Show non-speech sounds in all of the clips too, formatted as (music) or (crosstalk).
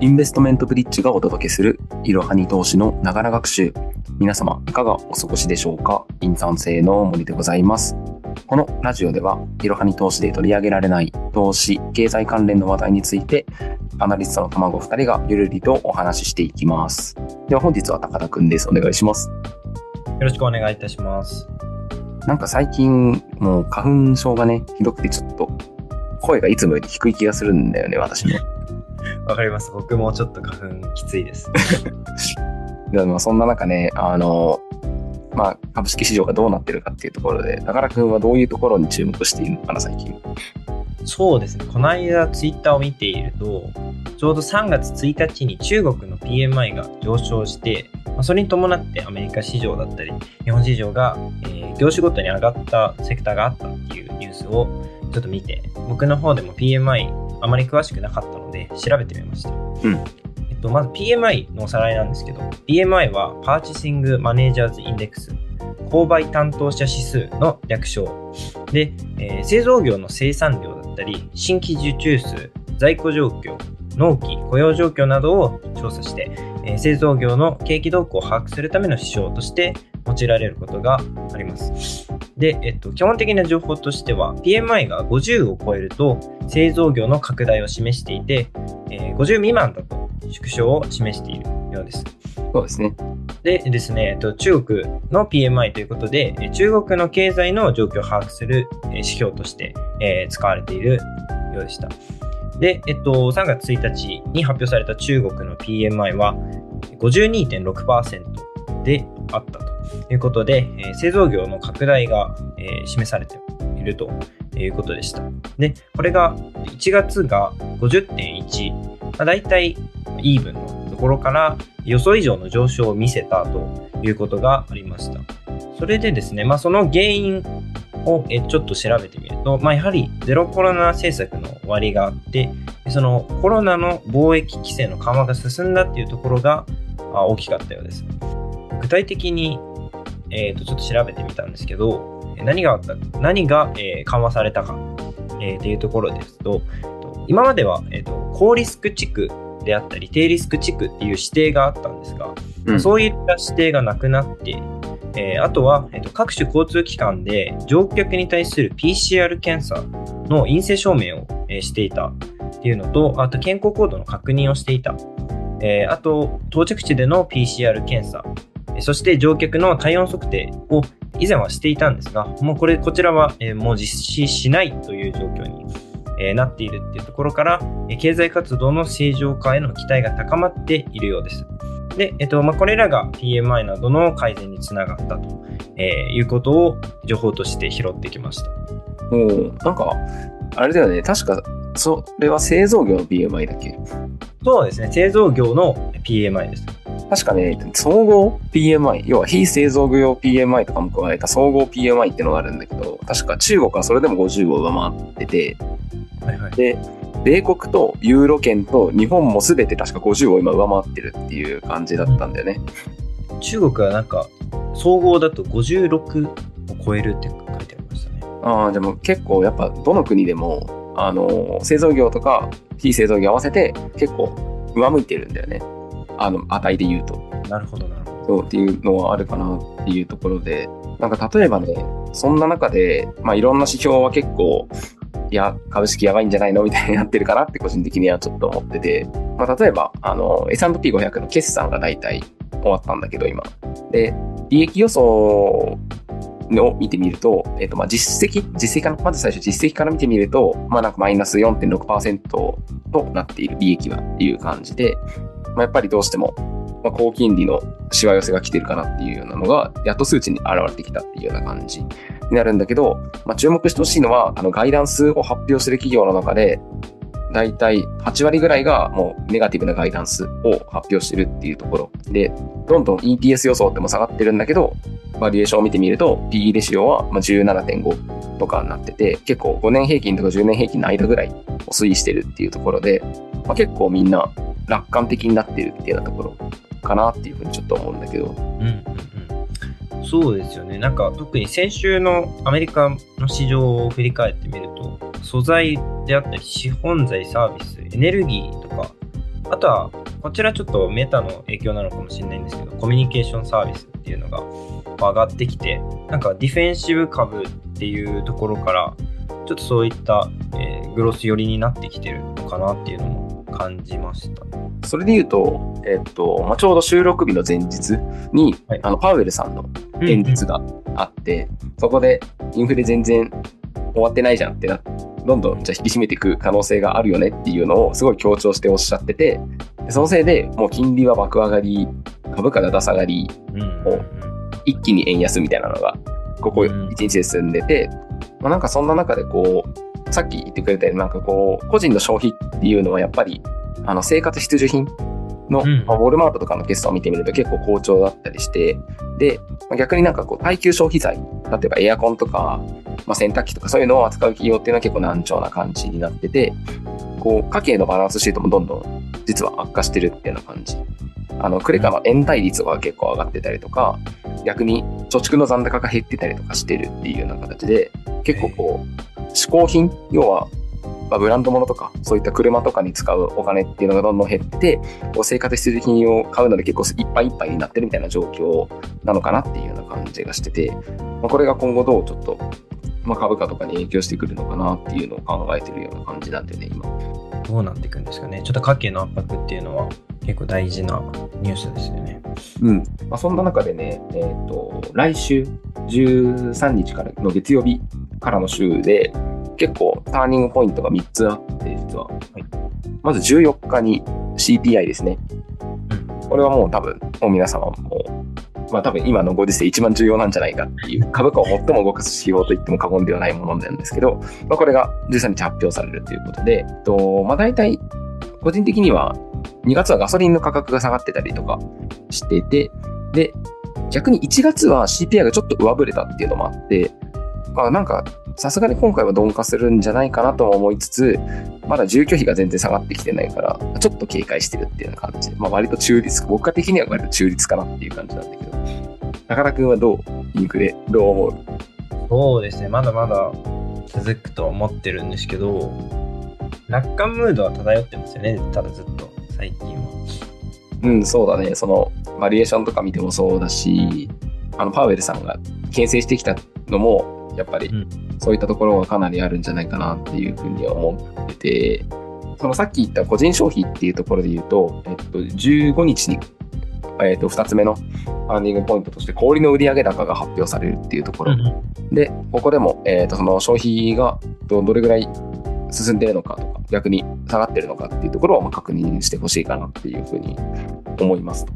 インベストメントブリッジがお届けするいろはに投資のながら学習。皆様、いかがお過ごしでしょうか？インターン生の森でございます。このラジオでは、いろはに投資で取り上げられない投資、経済関連の話題について、アナリストの卵2人がゆるりとお話ししていきます。では本日は高田くんです。お願いします。よろしくお願いいたします。なんか最近、もう花粉症がね、ひどくてちょっと、声がいつもより低い気がするんだよね、私も。わかります。僕もちょっと花粉きついです。(laughs) でもそんな中ね、あの、まあ、株式市場がどうなってるかっていうところで、高田くんはどういうところに注目しているのかな、最近。そうですね。この間ツイッターを見ていると、ちょうど3月1日に中国の PMI が上昇して、まあそれに伴ってアメリカ市場だったり、日本市場が、えー業種ごとに上がったセクターがあったっていうニュースをちょっと見て、僕の方でも PMI あまり詳しくなかったので調べてみました。うんえっと、まず PMI のおさらいなんですけど、PMI は Purchasing Managers Index、購買担当者指数の略称で、えー製造業の生産量だったり、新規受注数、在庫状況、納期、雇用状況などを調査して、えー製造業の景気動向を把握するための指標として用いられることがあります。で、えっと、基本的な情報としては、PMI が50を超えると製造業の拡大を示していて、えー50未満だと縮小を示しているようです。そうですね。でですね、えっと中国の PMI ということで、え中国の経済の状況を把握するえ指標として、えー使われているようでした。で、えっと、3月1日に発表された中国の PMI は52.6%であったということで、え製造業の拡大が、え示されているということでした。で、これが1月が50.1、まあ、大体イーブンのところから予想以上の上昇を見せたということがありました。それでですね、まあ、その原因をちょっと調べてみると、まあ、やはりゼロコロナ政策の終わりがあって、そのコロナの貿易規制の緩和が進んだっていうところが大きかったようです。具体的に、えーとちょっと調べてみたんですけど、え何があった何が、えー緩和されたか、えーっていうところですと、と今までは、えーと高リスク地区であったり低リスク地区っていう指定があったんですが、うんそういった指定がなくなって、えーあとは、えーと各種交通機関で乗客に対する PCR 検査の陰性証明を、えーしていたっていうのと、あと健康コードの確認をしていた。えーあと、到着地での PCR 検査、えーそして乗客の体温測定を以前はしていたんですが、もうこれ、こちらは、えーもう実施しないという状況に、えーなっているっていうところから、えー経済活動の正常化への期待が高まっているようです。で、えっとまあ、これらが PMI などの改善につながったと、えーいうことを情報として拾ってきました。もう、なんか、あれだよね。確か、それは製造業の PMI だっけ？そうですね、製造業の PMI です。確かね、総合 PMI、要は非製造業 PMI とかも加えた総合 PMI っていうのがあるんだけど、確か中国はそれでも50を上回ってて、はいはい。で、米国とユーロ圏と日本も全て確か50を今上回ってるっていう感じだったんだよね。中国はなんか、総合だと56を超えるって書いてありましたね。ああ、でも結構やっぱどの国でも、あの、製造業とか非製造業合わせて結構上向いてるんだよね。あの、値で言うと。なるほど、なるほど。そうっていうのはあるかなっていうところで、なんか例えばね、そんな中で、まあいろんな指標は結構、いや、株式やばいんじゃないのみたいになってるかなって個人的にはちょっと思ってて、まあ例えば、あの、S&P500 の決算が大体終わったんだけど、今。で、利益予想を見てみると、えっと、まあ実績、実績から、まず最初実績から見てみると、まあなんかマイナス4.6%となっている利益はっていう感じで、まあやっぱりどうしても、まあ、高金利のしわ寄せが来てるかなっていうようなのが、やっと数値に現れてきたっていうような感じになるんだけど、まあ、注目してほしいのは、あの、ガイダンスを発表する企業の中で、だいたい8割ぐらいがもうネガティブなガイダンスを発表してるっていうところで、どんどん EPS 予想っても下がってるんだけど、バリエーションを見てみると、PE レシオは17.5とかになってて、結構5年平均とか10年平均の間ぐらいを推移してるっていうところで、まあ、結構みんな楽観的になってるっていうようなところかなっていうふうにちょっと思うんだけど。うんうんうん。そうですよね。なんか特に先週のアメリカの市場を振り返ってみると、素材であったり資本財サービス、エネルギーとかあとは、こちらちょっとメタの影響なのかもしれないんですけど、コミュニケーションサービスっていうのが上がってきて、なんかディフェンシブ株っていうところから、ちょっとそういった、えーグロス寄りになってきてるのかなっていうのも感じました。それで言うと、えっと、まあ、ちょうど収録日の前日に、はい。あの、パウエルさんの演説があって、そこでインフレ全然終わってないじゃんってなどんどんじゃあ引き締めていく可能性があるよねっていうのをすごい強調しておっしゃってて、でそのせいでもう金利は爆上がり、株価がだ下がり、うんう一気に円安みたいなのが、ここうん1日で進んでて、まあ、なんかそんな中でこう、さっき言ってくれたようになんかこう、個人の消費っていうのはやっぱり、あの生活必需品の、うんまあウォルマートとかの決算を見てみると結構好調だったりして、で、まあ逆になんかこう、耐久消費財、例えばエアコンとか、まあ、洗濯機とかそういうのを扱う企業っていうのは結構難聴な感じになってて、こう、家計のバランスシートもどんどん実は悪化してるっていうような感じ。あの、クレカの延滞率が結構上がってたりとか、逆に貯蓄の残高が減ってたりとかしてるっていうような形で、結構こう、嗜好品、要は、まあ、ブランド物とか、そういった車とかに使うお金っていうのがどんどん減って、こう生活必需品を買うので結構いっぱいいっぱいになってるみたいな状況なのかなっていうような感じがしてて、まあ、これが今後どうちょっと、まあ、株価とかに影響してくるのかなっていうのを考えてるような感じなんでね、今。どうなっていくんですかね。ちょっと家計の圧迫っていうのは結構大事なニュースですよね。うん。まあ、そんな中でね、えっ、と、来週13日からの月曜日からの週で、結構ターニングポイントが3つあって、実は。いまず14日に CPI ですね。うん。これはもう多分、もう皆様も、まあ多分今のご時世一番重要なんじゃないかっていう、株価を最も動かす指標と言っても過言ではないものなんですけど、まあこれが13日発表されるということで、えっと、まあ大体、個人的には2月はガソリンの価格が下がってたりとかしてて、で、逆に1月は CPI がちょっと上振れたっていうのもあって、まあなんか、さすがに今回は鈍化するんじゃないかなとも思いつつ、まだ住居費が全然下がってきてないから、ちょっと警戒してるっていうような感じ。で、まあ割と中立、僕は的には割と中立かなっていう感じなんだけど、中田くんはどう？インフレ、どう思う？そうですね。まだまだ続くとは思ってるんですけど、楽観ムードは漂ってますよね。ただずっと、最近は。うん、そうだね。その、バリエーションとか見てもそうだし、あの、パウエルさんが牽制してきたのも、やっぱりうん、そういったところがかなりあるんじゃないかなっていうふうには思ってて、そのさっき言った個人消費っていうところで言うと、えっと、15日に、えっと、2つ目のファンディングポイントとして、小売の売上高が発表されるっていうところで、ここでも、えっ、と、その消費がどどれぐらい進んでるのかとか、逆に下がってるのかっていうところをまあ確認してほしいかなっていうふうに思いますと。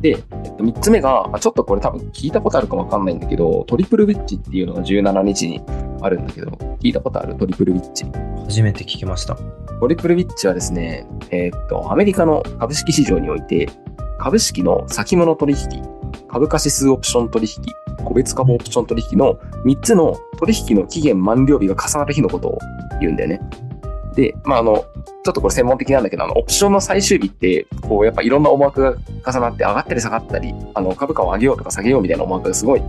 で、えっと、3つ目が、まあ、ちょっとこれ多分聞いたことあるかわかんないんだけど、トリプルウィッチっていうのが17日にあるんだけど、聞いたことある？トリプルウィッチ。初めて聞きました。トリプルウィッチはですね、えーっと、アメリカの株式市場において、株式の先物取引、株価指数オプション取引、個別株オプション取引の3つの取引の期限満了日が重なる日のことを言うんだよね。で、まあ、あの、ちょっとこれ専門的なんだけど、あの、オプションの最終日って、こう、やっぱいろんな思惑が重なって上がったり下がったり、あの、株価を上げようとか下げようみたいな思惑がすごい、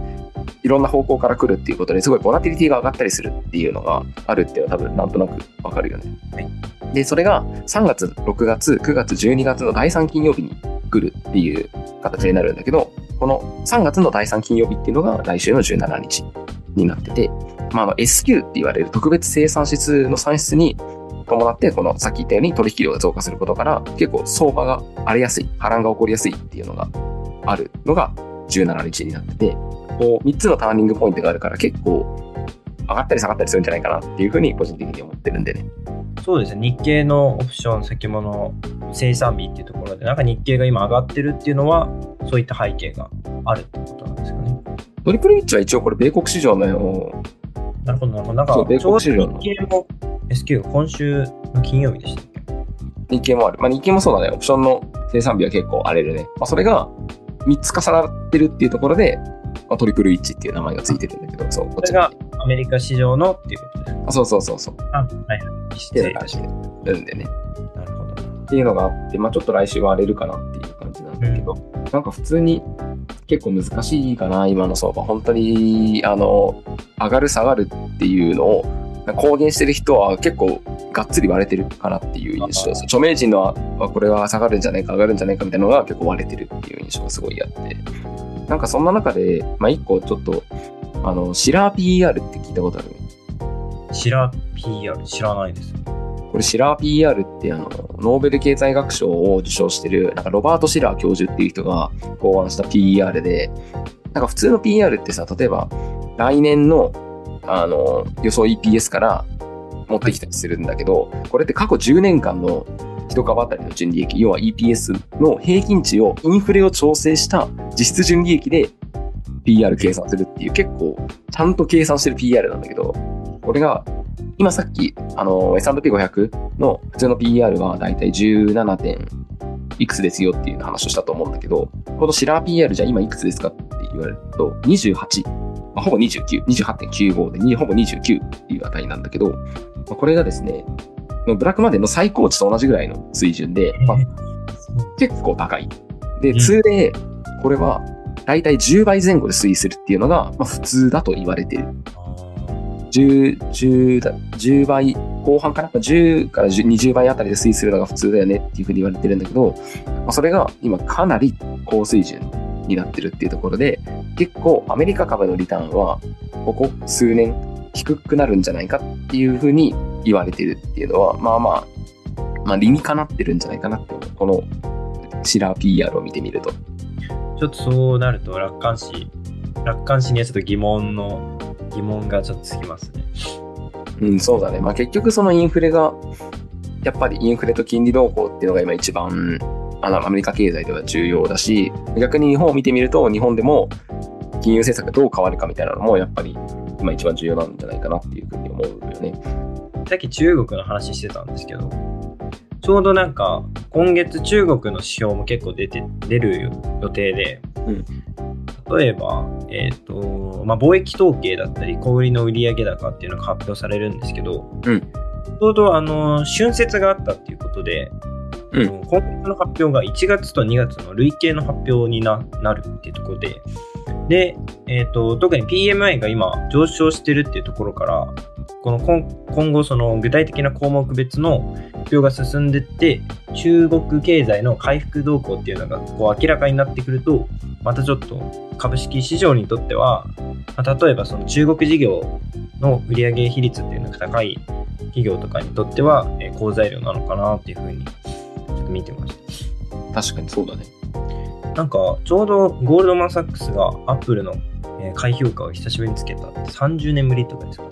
いろんな方向から来るっていうことですごいボラティリティが上がったりするっていうのがあるっていうのは多分なんとなくわかるよね。はいで、それが3月、6月、9月、12月の第3金曜日に来るっていう形になるんだけど、この3月の第3金曜日っていうのが来週の17日になってて、まあ、あの SQ って言われる特別生産指数の算出に伴って、このさっき言ったように取引量が増加することから、結構相場が荒れやすい、波乱が起こりやすいっていうのがあるのが17日になってて、こう3つのターニングポイントがあるから結構上がったり下がったりするんじゃないかなっていうふうに個人的に思ってるんでね。そうですね。日経のオプション先物生産日っていうところで、なんか日経が今上がってるっていうのは、そういった背景があるってことなんですかね。トリプルウィッチは一応これ米国市場のなるほど、なるほど。なんかそう、米国市場の日経も SQ が今週の金曜日でしたっけ？日経もある。まあ日経もそうだね。オプションの生産日は結構荒れるね。まあそれが3つ重なってるっていうところで、まあ、トリプルウィッチっていう名前がついてるんだけど、そう、こっちがアメリカ市場のっていうことですか？あそうそうそうそう。あ、はいはい。失礼いたしましでるんでね。た。なるほど。っていうのがあって、まあちょっと来週は荒れるかなっていう感じなんだけど、なんか普通に結構難しいかな、今の相場。本当に、あの、上がる下がるっていうのを公言してる人は結構がっつり割れてるかなっていう印象です。著名人のはこれは下がるんじゃないか上がるんじゃないかみたいなのが結構割れてるっていう印象がすごいあって。なんかそんな中で、まあ一個ちょっと、あの、シラー PR って聞いたことあるシラー PR 知らないです。これシラー PR ってあの、ノーベル経済学賞を受賞してる、なんかロバート・シラー教授っていう人が考案した PR で、なんか普通の PR ってさ、例えば来年のあの予想 EPS から持ってきたりするんだけど、これって過去10年間の一株当たりの純利益、要は EPS の平均値をインフレを調整した実質純利益で PR 計算するっていう結構ちゃんと計算してる PR なんだけど、これが今さっきあの S&P500 の普通の PR はだいたい17点いくつですよっていう話をしたと思うんだけど、このシラー PR じゃ今いくつですかって言われると28。まあ、ほぼ29、28.95で、ほぼ29っていう値なんだけど、まあ、これがですね、のブラックマネーの最高値と同じぐらいの水準で、まあ、結構高い。で、うん通例、これは大体10倍前後で推移するっていうのが、まあ、普通だと言われてる。10、10だ、10倍、後半かな ?10 から10 20倍あたりで推移するのが普通だよねっていうふうに言われてるんだけど、まあ、それが今かなり高水準になってるっていうところで、結構アメリカ株のリターンは、ここ数年低くなるんじゃないかっていうふうに言われてるっていうのは、まあまあ、まあ理にかなってるんじゃないかなって。このシラー PR を見てみると。ちょっとそうなると楽観視、楽観視にはちょっと疑問の、疑問がちょっとつきますね。うん、そうだね。まあ結局そのインフレが、やっぱりインフレと金利動向っていうのが今一番、あの、アメリカ経済では重要だし、逆に日本を見てみると、日本でも金融政策がどう変わるかみたいなのも、やっぱり今一番重要なんじゃないかなっていうふうに思うよね。さっき中国の話してたんですけど、ちょうどなんか、今月中国の指標も結構出て、出る予定で、うん。例えば、えっ、と、まあ、貿易統計だったり、小売りの売上高っていうのが発表されるんですけど、うん。ちょうどあの、春節があったっていうことで、うん。今月の発表が1月と2月の累計の発表にななるっていうところで、で、えっ、と、特に PMI が今上昇してるっていうところから、この今今後その具体的な項目別の発表が進んでって、中国経済の回復動向っていうのがこう明らかになってくると、またちょっと株式市場にとっては、まあ例えばその中国事業の売上比率っていうのが高い企業とかにとっては、えー好材料なのかなっていうふうにちょっと見てました。確かにそうだね。なんか、ちょうどゴールドマン・サックスがアップルのえー買い評価を久しぶりにつけたって30年ぶりとかですかね、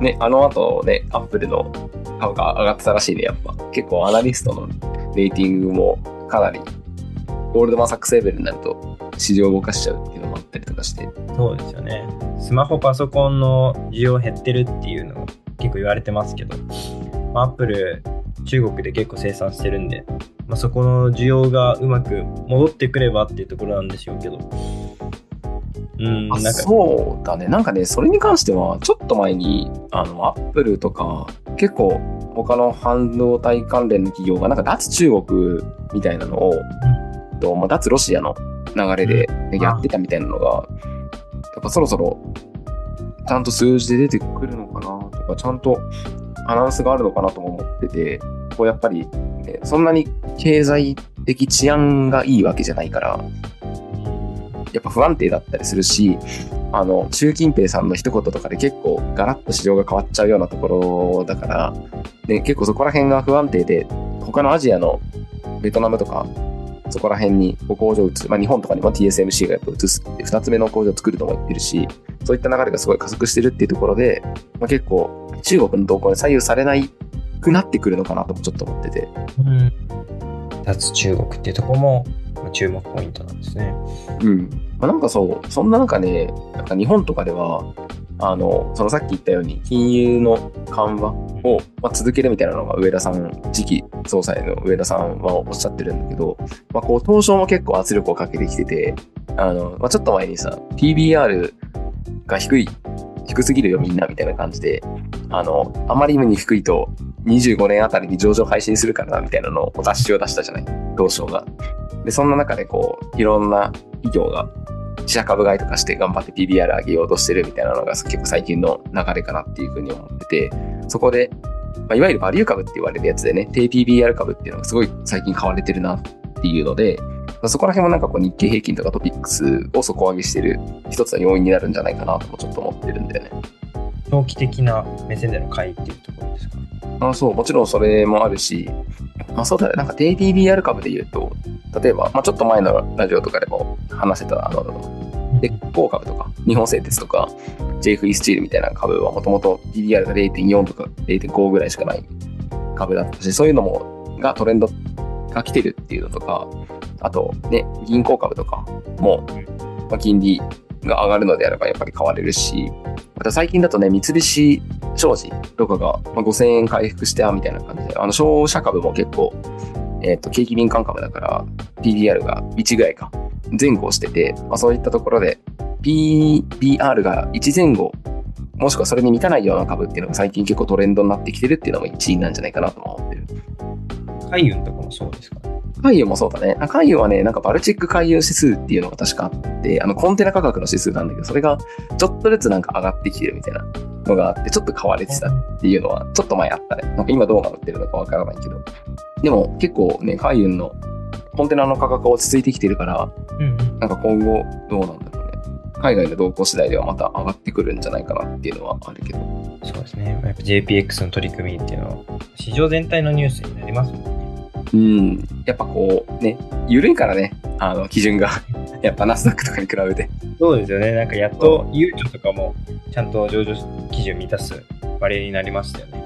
ねあの後ね、アップルの株価上がってたらしいね、やっぱ。結構アナリストのレーティングもかなり、ゴールドマンサックスレベルになると市場を動かしちゃうっていうのもあったりとかして。そうですよね。スマホ、パソコンの需要減ってるっていうのを結構言われてますけど、まあ、アップル、中国で結構生産してるんで、まあ、そこの需要がうまく戻ってくればっていうところなんでしょうけど。うん、そうだね。なんかね、それに関しては、ちょっと前に、あの、アップルとか、結構、他の半導体関連の企業が、なんか脱中国みたいなのを、とまあ、脱ロシアの流れでやってたみたいなのが、やっぱそろそろ、ちゃんと数字で出てくるのかなとか、ちゃんとアナウンスがあるのかなとも思ってて、こうやっぱり、ね、そんなに経済的治安がいいわけじゃないから、やっぱ不安定だったりするし、あの、習近平さんの一言とかで結構ガラッと市場が変わっちゃうようなところだから、ね、結構そこら辺が不安定で、他のアジアのベトナムとか、そこら辺に工場を移す、まあ日本とかにも TSMC がやっぱ移すって、二つ目の工場を作るとも言ってるし、そういった流れがすごい加速してるっていうところで、まあ、結構中国の動向に左右されないくなってくるのかなともちょっと思ってて。うん、脱中国っていうところもま注目ポイントなんですね。うん。まあ、なんかそう、そんな中ね、なんか日本とかでは、あの、そのさっき言ったように、金融の緩和を、まあ、続けるみたいなのが上田さん、次期総裁の上田さんはおっしゃってるんだけど、まあ、こう、東証も結構圧力をかけてきてて、あの、まあ、ちょっと前にさ、PBR が低い、低すぎるよみんなみたいな感じで、あの、あまりに低いと25年あたりに上場配信するからなみたいなのをお達しを出したじゃない、東証が。で、そんな中でこう、いろんな企業が自社株買いとかして頑張って PBR 上げようとしてるみたいなのが結構最近の流れかなっていうふうに思ってて、そこで、まあ、いわゆるバリュー株って言われるやつでね、低 PBR 株っていうのがすごい最近買われてるなっていうので、そこら辺もなんかこう日経平均とかトピックスを底上げしてる一つの要因になるんじゃないかなともちょっと思ってるんだよね。長期的な目線での買いっていうところですか？あそう、もちろんそれもあるし、まあそうだね、なんか低 PBR 株で言うと、例えば、まあちょっと前のラジオとかでも話せた、あの、鉄鋼株とか、日本製鉄とか、JF スチールみたいな株はもともと PBR が0.4とか0.5ぐらいしかない株だったし、そういうのも、がトレンドが来てるっていうのとか、あとね、銀行株とかも、まあ、金利が上がるのであればやっぱり買われるし、また最近だとね、三菱商事とかがま5000円回復してみたいな感じで、あの、商社株も結構、えっ、ー、と、景気敏感株だから、PBR が1ぐらいか、前後してて、まあ、そういったところで、PBR が1前後、もしくはそれに満たないような株っていうのが最近結構トレンドになってきてるっていうのも一因なんじゃないかなと。海運とかもそうですか？海運もそうだね。海運はね、なんかバルチック海運指数っていうのが確かあって、あのコンテナ価格の指数なんだけど、それがちょっとずつなんか上がってきてるみたいなのがあって、ちょっと買われてたっていうのは、ちょっと前あったね。なんか今どうなってるのかわからないけど。でも結構ね、海運のコンテナの価格が落ち着いてきてるから、うん、なんか今後どうなんだろうね。海外の動向次第ではまた上がってくるんじゃないかなっていうのはあるけど。そうですね。やっぱ JPX の取り組みっていうのは、市場全体のニュースになりますもんね。うん。やっぱこう、ね、緩いからね、あの、基準が。(laughs) やっぱナスダックとかに比べて。そうですよね。なんかやっと、ゆうちょとかも、ちゃんと上場基準満たす割合になりましたよね。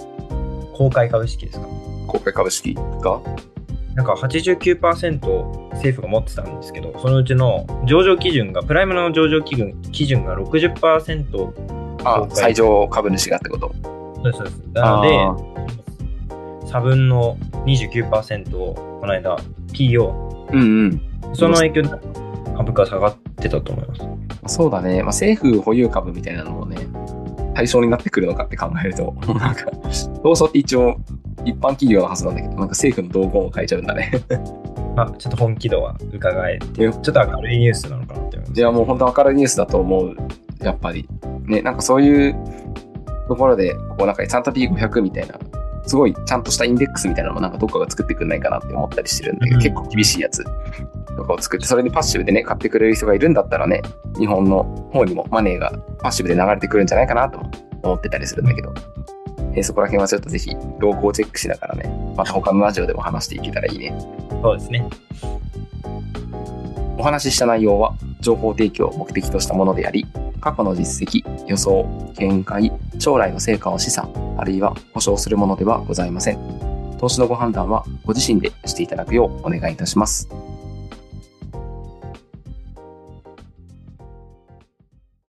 公開株式ですか？公開株式が？なんか89%政府が持ってたんですけど、そのうちの上場基準が、プライムの上場基準基準が60%。あ、最上株主がってこと？そうです、そうです。なので、差分の29%をこの間 PO。うんうん。その影響で株価下がってたと思います。そうだね。まあ、政府保有株みたいなのもね、対象になってくるのかって考えると、(laughs) なんか、労組って一応一般企業のはずなんだけど、なんか政府の動向を変えちゃうんだね (laughs) まあ、ちょっと本気度は伺えて、ちょっと明るいニュースなのかなって思います。いや、もう本当明るいニュースだと思う。やっぱり。ね、なんかそういうところで、こうなんかサンタ P500 みたいなすごいちゃんとしたインデックスみたいなのもなんかどっかが作ってくんないかなって思ったりしてるんだけど、うん、結構厳しいやつとかを作って、それにパッシブでね、買ってくれる人がいるんだったらね、日本の方にもマネーがパッシブで流れてくるんじゃないかなと思ってたりするんだけど、えー、そこら辺はちょっとぜひ動向をチェックしながらね、また他のラジオでも話していけたらいいね。そうですね。お話しした内容は情報提供を目的としたものであり、過去の実績、予想、見解、将来の成果を示唆、あるいは保証するものではございません。投資のご判断はご自身でしていただくようお願いいたします。